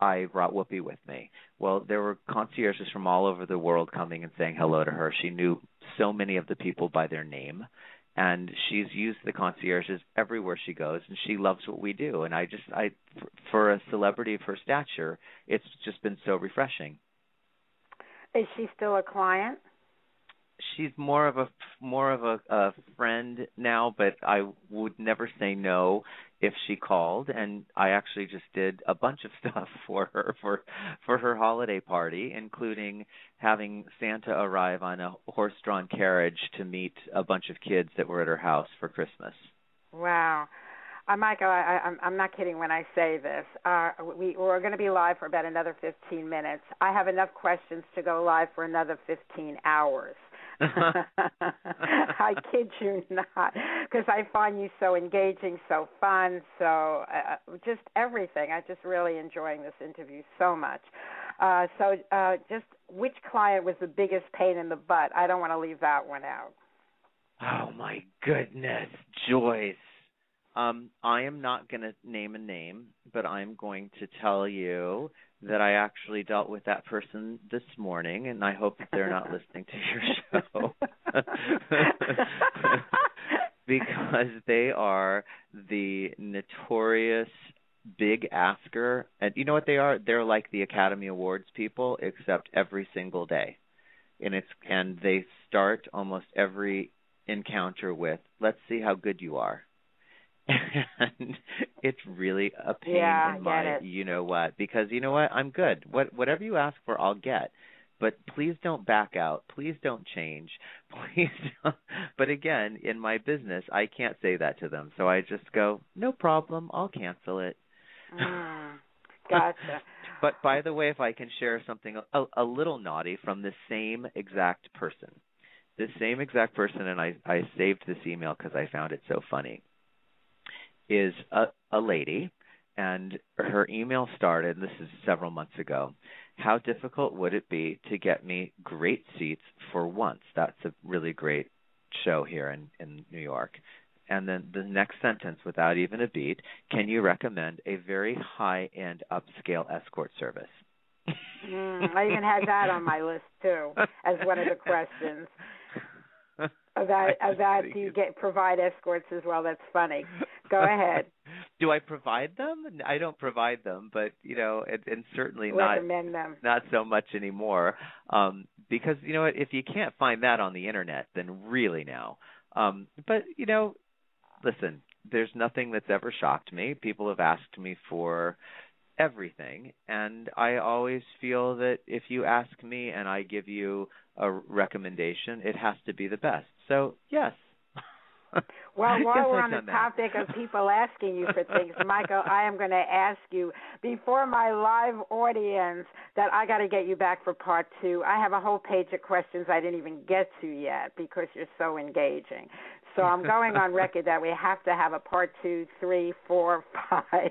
I brought Whoopi with me. Well, there were concierges from all over the world coming and saying hello to her. She knew so many of the people by their name and she's used the concierges everywhere she goes and she loves what we do. And i just i for a celebrity of her stature it's just been so refreshing. Is she still a client? She's more of a more of a, a friend now but i would never say no if she called and i actually just did a bunch of [laughs] stuff for her for for her holiday party including having santa arrive on a horse drawn carriage to meet a bunch of kids that were at her house for christmas wow uh, Michael, I, I'm, I'm not kidding when I say this. Uh, we, we're going to be live for about another 15 minutes. I have enough questions to go live for another 15 hours. [laughs] I kid you not, because I find you so engaging, so fun, so uh, just everything. I'm just really enjoying this interview so much. Uh, so, uh, just which client was the biggest pain in the butt? I don't want to leave that one out. Oh my goodness, Joyce. Um, I am not going to name a name, but I'm going to tell you that I actually dealt with that person this morning, and I hope that they're not [laughs] listening to your show. [laughs] because they are the notorious big asker. And you know what they are? They're like the academy awards people except every single day. And it's and they start almost every encounter with let's see how good you are [laughs] and it's really a pain yeah, in my you know what because you know what I'm good. What whatever you ask for I'll get. But please don't back out. Please don't change. [laughs] Please don't. But again, in my business, I can't say that to them. So I just go, "No problem. I'll cancel it." Mm, [laughs] gotcha. but by the way, if I can share something a, a little naughty from the same exact person. The same exact person and I I saved this email cuz I found it so funny is a, a lady, and her email started, this is several months ago. How difficult would it be to get me great seats for once? That's a really great show here in, in New York. And then the next sentence, without even a beat, can you recommend a very high end upscale escort service? mm, I even had that on my list too, as one of the questions [laughs] about about do you get provide escorts as well? That's funny. Go ahead. [laughs] do I provide them? I don't provide them, but you know, and, and certainly Recommend not them. not so much anymore. Um, because you know if you can't find that on the internet, then really now. Um, but you know, listen, there's nothing that's ever shocked me. People have asked me for everything and I always feel that if you ask me and I give you a recommendation, it has to be the best. So, yes, [laughs] well, while we're on the topic of people [laughs] asking you for things, Michael, I am going to ask you before my live audience that I got to get you back for part two. I have a whole page of questions I didn't even get to yet because you're so engaging. So I'm going on record that we have to have a part two, three, four, [laughs] five,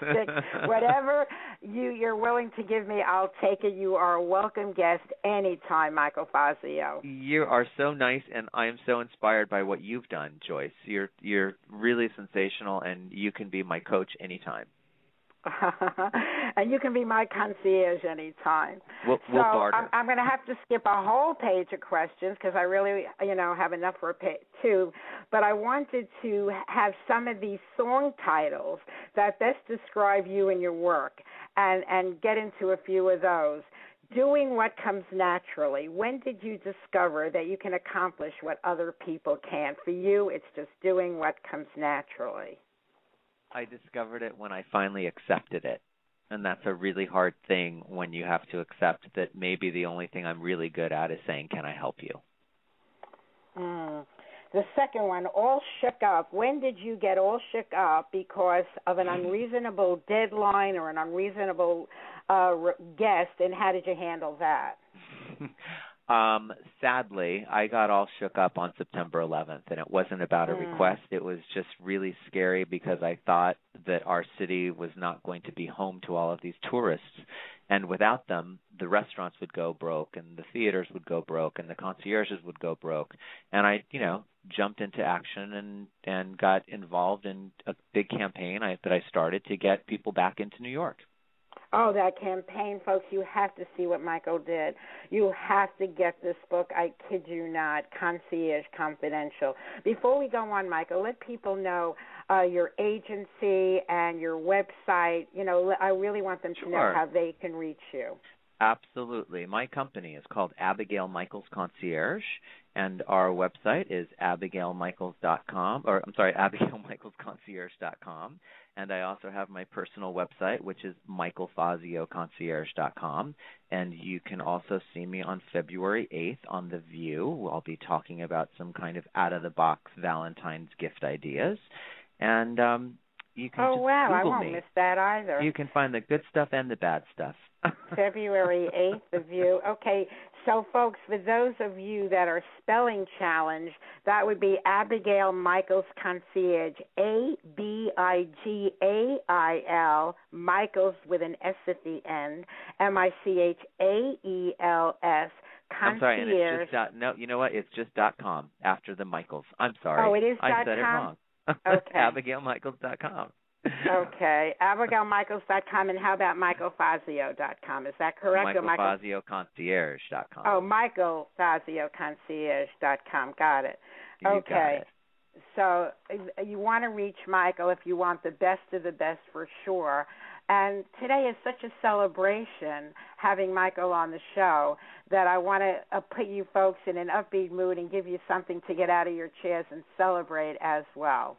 six, whatever you you're willing to give me. I'll take it. You are a welcome guest anytime, Michael Fazio. You are so nice, and I am so inspired by what you've done, Joyce. You're you're really sensational, and you can be my coach anytime. [laughs] and you can be my concierge anytime. We'll, so we'll. I'm, I'm going to have to skip a whole page of questions because I really, you know, have enough for a page two. But I wanted to have some of these song titles that best describe you and your work, and and get into a few of those. Doing what comes naturally. When did you discover that you can accomplish what other people can't? For you, it's just doing what comes naturally. I discovered it when I finally accepted it. And that's a really hard thing when you have to accept that maybe the only thing I'm really good at is saying, Can I help you? Mm. The second one, all shook up. When did you get all shook up because of an [laughs] unreasonable deadline or an unreasonable uh, guest, and how did you handle that? [laughs] um, sadly, I got all shook up on September 11th, and it wasn't about a Mm. request. It was just really scary because I thought that our city was not going to be home to all of these tourists. And without them, the restaurants would go broke, and the theaters would go broke, and the concierges would go broke. And I, you know, jumped into action and and got involved in a big campaign I, that I started to get people back into New York. Oh, that campaign, folks, you have to see what Michael did. You have to get this book. I kid you not, Concierge Confidential. Before we go on, Michael, let people know uh, your agency and your website. You know, I really want them to know how they can reach you. Absolutely. My company is called Abigail Michaels Concierge, and our website is abigailmichaels.com, or I'm sorry, [laughs] abigailmichaelsconcierge.com. And I also have my personal website, which is michaelfazioconcierge.com. And you can also see me on February 8th on The View. I'll be talking about some kind of out of the box Valentine's gift ideas. And um, you can Oh wow, I won't me. miss that either. You can find the good stuff and the bad stuff. [laughs] February 8th, The View. Okay, so folks, for those of you that are spelling challenged, that would be Abigail Michaels Concierge, A B I G A I L, Michaels with an S at the end, M I C H A E L S. I'm sorry, and it's just dot, no. You know what? It's just dot com after the Michaels. I'm sorry. Oh, it is I dot said it com? wrong. [laughs] Okay. AbigailMichaels.com. okay, AbigailMichaels.com, and how about MichaelFazio.com? Is that correct? or Michael? MichaelFazioConcierge.com. Oh, Michael Fazio Concierge.com. Got it. You got okay. it. So you want to reach Michael if you want the best of the best for sure. And today is such a celebration having Michael on the show that I want to uh, put you folks in an upbeat mood and give you something to get out of your chairs and celebrate as well.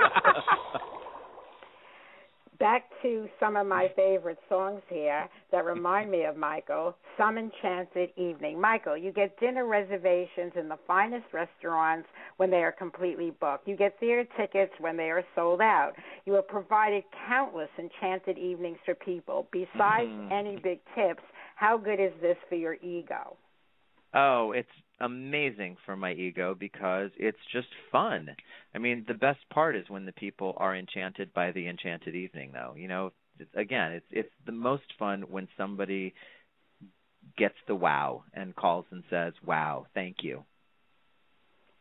Back to some of my favorite songs here that remind me of Michael. Some Enchanted Evening. Michael, you get dinner reservations in the finest restaurants when they are completely booked. You get theater tickets when they are sold out. You have provided countless enchanted evenings for people. Besides Mhm. any big tips, how good is this for your ego? Oh, it's amazing for my ego because it's just fun. I mean, the best part is when the people are enchanted by the enchanted evening though. You know, it's, again, it's it's the most fun when somebody gets the wow and calls and says, "Wow, thank you."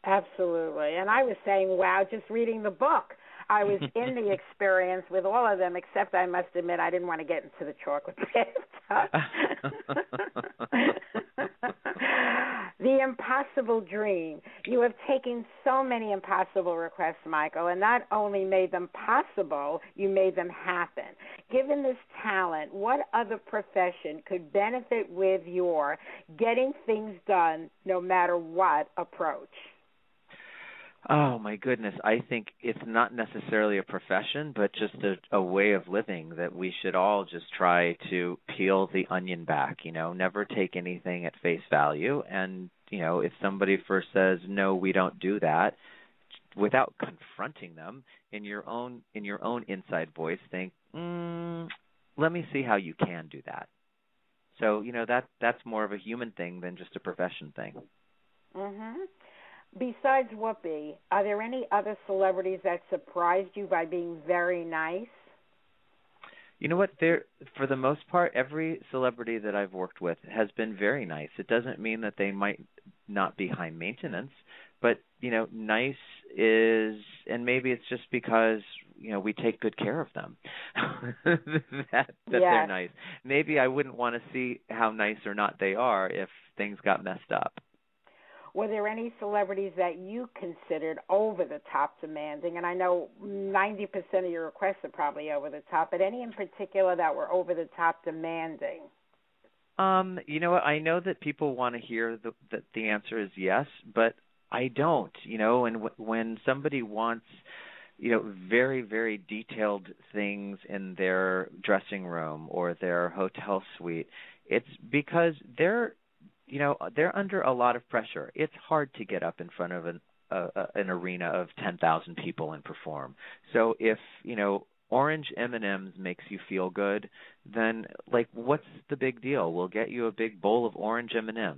Absolutely. And I was saying, wow, just reading the book. I was [laughs] in the experience with all of them, except I must admit I didn't want to get into the chocolate [laughs] bathtub. [laughs] the impossible dream. You have taken so many impossible requests, Michael, and not only made them possible, you made them happen. Given this talent, what other profession could benefit with your getting things done no matter what approach? Oh my goodness, I think it's not necessarily a profession, but just a, a way of living that we should all just try to peel the onion back, you know, never take anything at face value and, you know, if somebody first says, "No, we don't do that," without confronting them in your own in your own inside voice think, mm, "Let me see how you can do that." So, you know, that that's more of a human thing than just a profession thing. Mhm. Besides Whoopi, are there any other celebrities that surprised you by being very nice? You know what? There, for the most part, every celebrity that I've worked with has been very nice. It doesn't mean that they might not be high maintenance, but you know, nice is, and maybe it's just because you know we take good care of them [laughs] that that they're nice. Maybe I wouldn't want to see how nice or not they are if things got messed up. Were there any celebrities that you considered over the top demanding? And I know 90% of your requests are probably over the top, but any in particular that were over the top demanding? Um, you know? I know that people want to hear the, that the answer is yes, but I don't. You know, and w- when somebody wants, you know, very very detailed things in their dressing room or their hotel suite, it's because they're, you know, they're under a lot of pressure. It's hard to get up in front of an uh, an arena of 10,000 people and perform. So if, you know, orange M&Ms makes you feel good, then like what's the big deal? We'll get you a big bowl of orange M&Ms.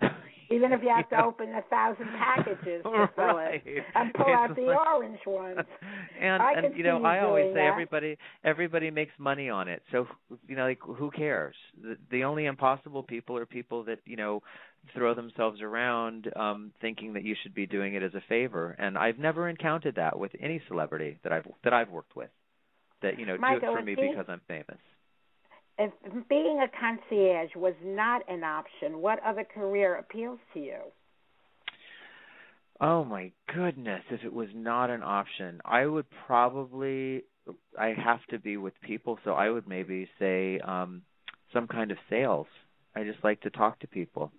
[laughs] Even if you have Yeah. to open a thousand packages to [laughs] fill Right. it and pull out It's the like- orange ones. [laughs] and I and you know you I always say that. everybody everybody makes money on it. So you know like who cares? The, the only impossible people are people that you know throw themselves around um thinking that you should be doing it as a favor. And I've never encountered that with any celebrity that I've that I've worked with. That you know Michael, do it for me because I'm famous. If being a concierge was not an option, what other career appeals to you? Oh my goodness, if it was not an option, I would probably I have to be with people, so I would maybe say um some kind of sales. I just like to talk to people.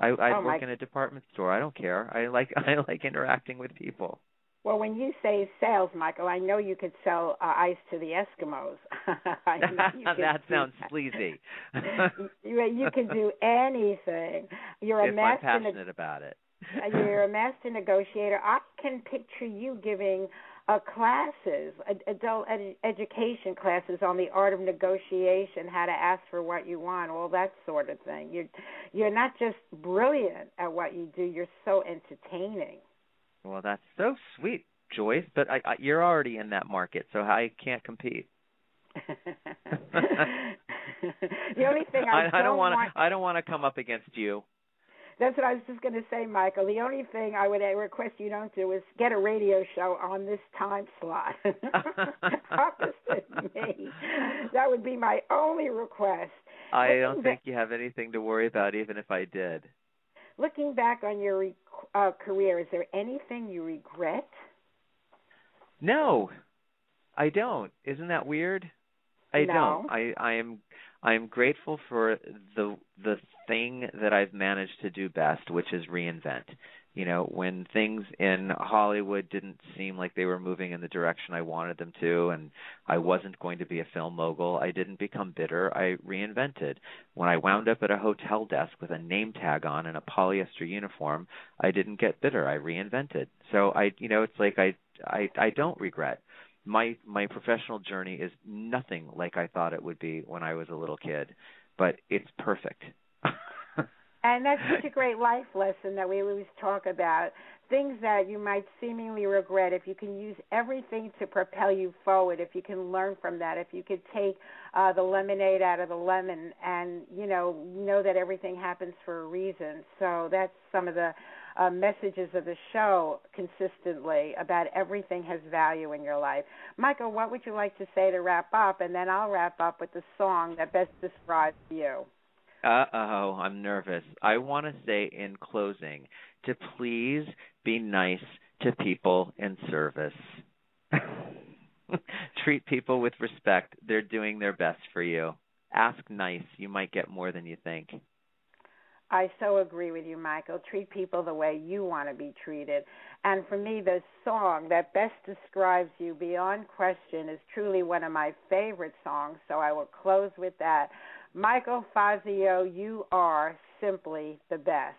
I I Oh, work in a department store. I don't care. I like [laughs] I like interacting with people. Well, when you say sales, Michael, I know you could sell uh, ice to the Eskimos. [laughs] [laughs] That sounds that. sleazy. [laughs] you, you can do anything. You're a if I'm master. neg- passionate about it. you're a master negotiator. I can picture you giving uh, classes, adult ed- education classes on the art of negotiation, how to ask for what you want, all that sort of thing. You're you're not just brilliant at what you do. You're so entertaining. Well, that's so sweet, Joyce, but I, I you're already in that market, so I can't compete. [laughs] the only thing I, I don't want want to I don't want to come up against you. That's what I was just going to say, Michael. The only thing I would request you don't do is get a radio show on this time slot [laughs] opposite me. That would be my only request. I don't think you have anything to worry about, even if I did. Looking back on your re- uh, career, is there anything you regret? No, I don't. Isn't that weird? I No. don't. I I am I am grateful for the the thing that I've managed to do best, which is reinvent. You know, when things in Hollywood didn't seem like they were moving in the direction I wanted them to, and I wasn't going to be a film mogul, I didn't become bitter. I reinvented. When I wound up at a hotel desk with a name tag on and a polyester uniform, I didn't get bitter. I reinvented. So I, you know, it's like I, I, I don't regret. My my professional journey is nothing like I thought it would be when I was a little kid, but it's perfect. [laughs] And that's such a [laughs] great life lesson that we always talk about. Things that you might seemingly regret, if you can use everything to propel you forward, if you can learn from that, if you could take uh, the lemonade out of the lemon and, you know, know that everything happens for a reason. So that's some of the uh, messages of the show consistently about everything has value in your life. Michael, what would you like to say to wrap up? And then I'll wrap up with the song that best describes you. Uh oh, I'm nervous. I want to say in closing to please be nice to people in service. [laughs] Treat people with respect. They're doing their best for you. Ask nice. You might get more than you think. I so agree with you, Michael. Treat people the way you want to be treated. And for me, the song that best describes you beyond question is truly one of my favorite songs. So I will close with that. Michael Fazio, you are simply the best.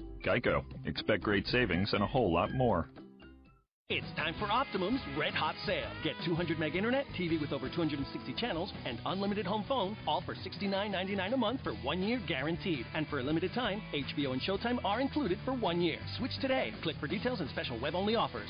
Geico. Expect great savings and a whole lot more. It's time for Optimum's Red Hot Sale. Get 200 meg internet, TV with over 260 channels, and unlimited home phone, all for $69.99 a month for one year guaranteed. And for a limited time, HBO and Showtime are included for one year. Switch today. Click for details and special web only offers.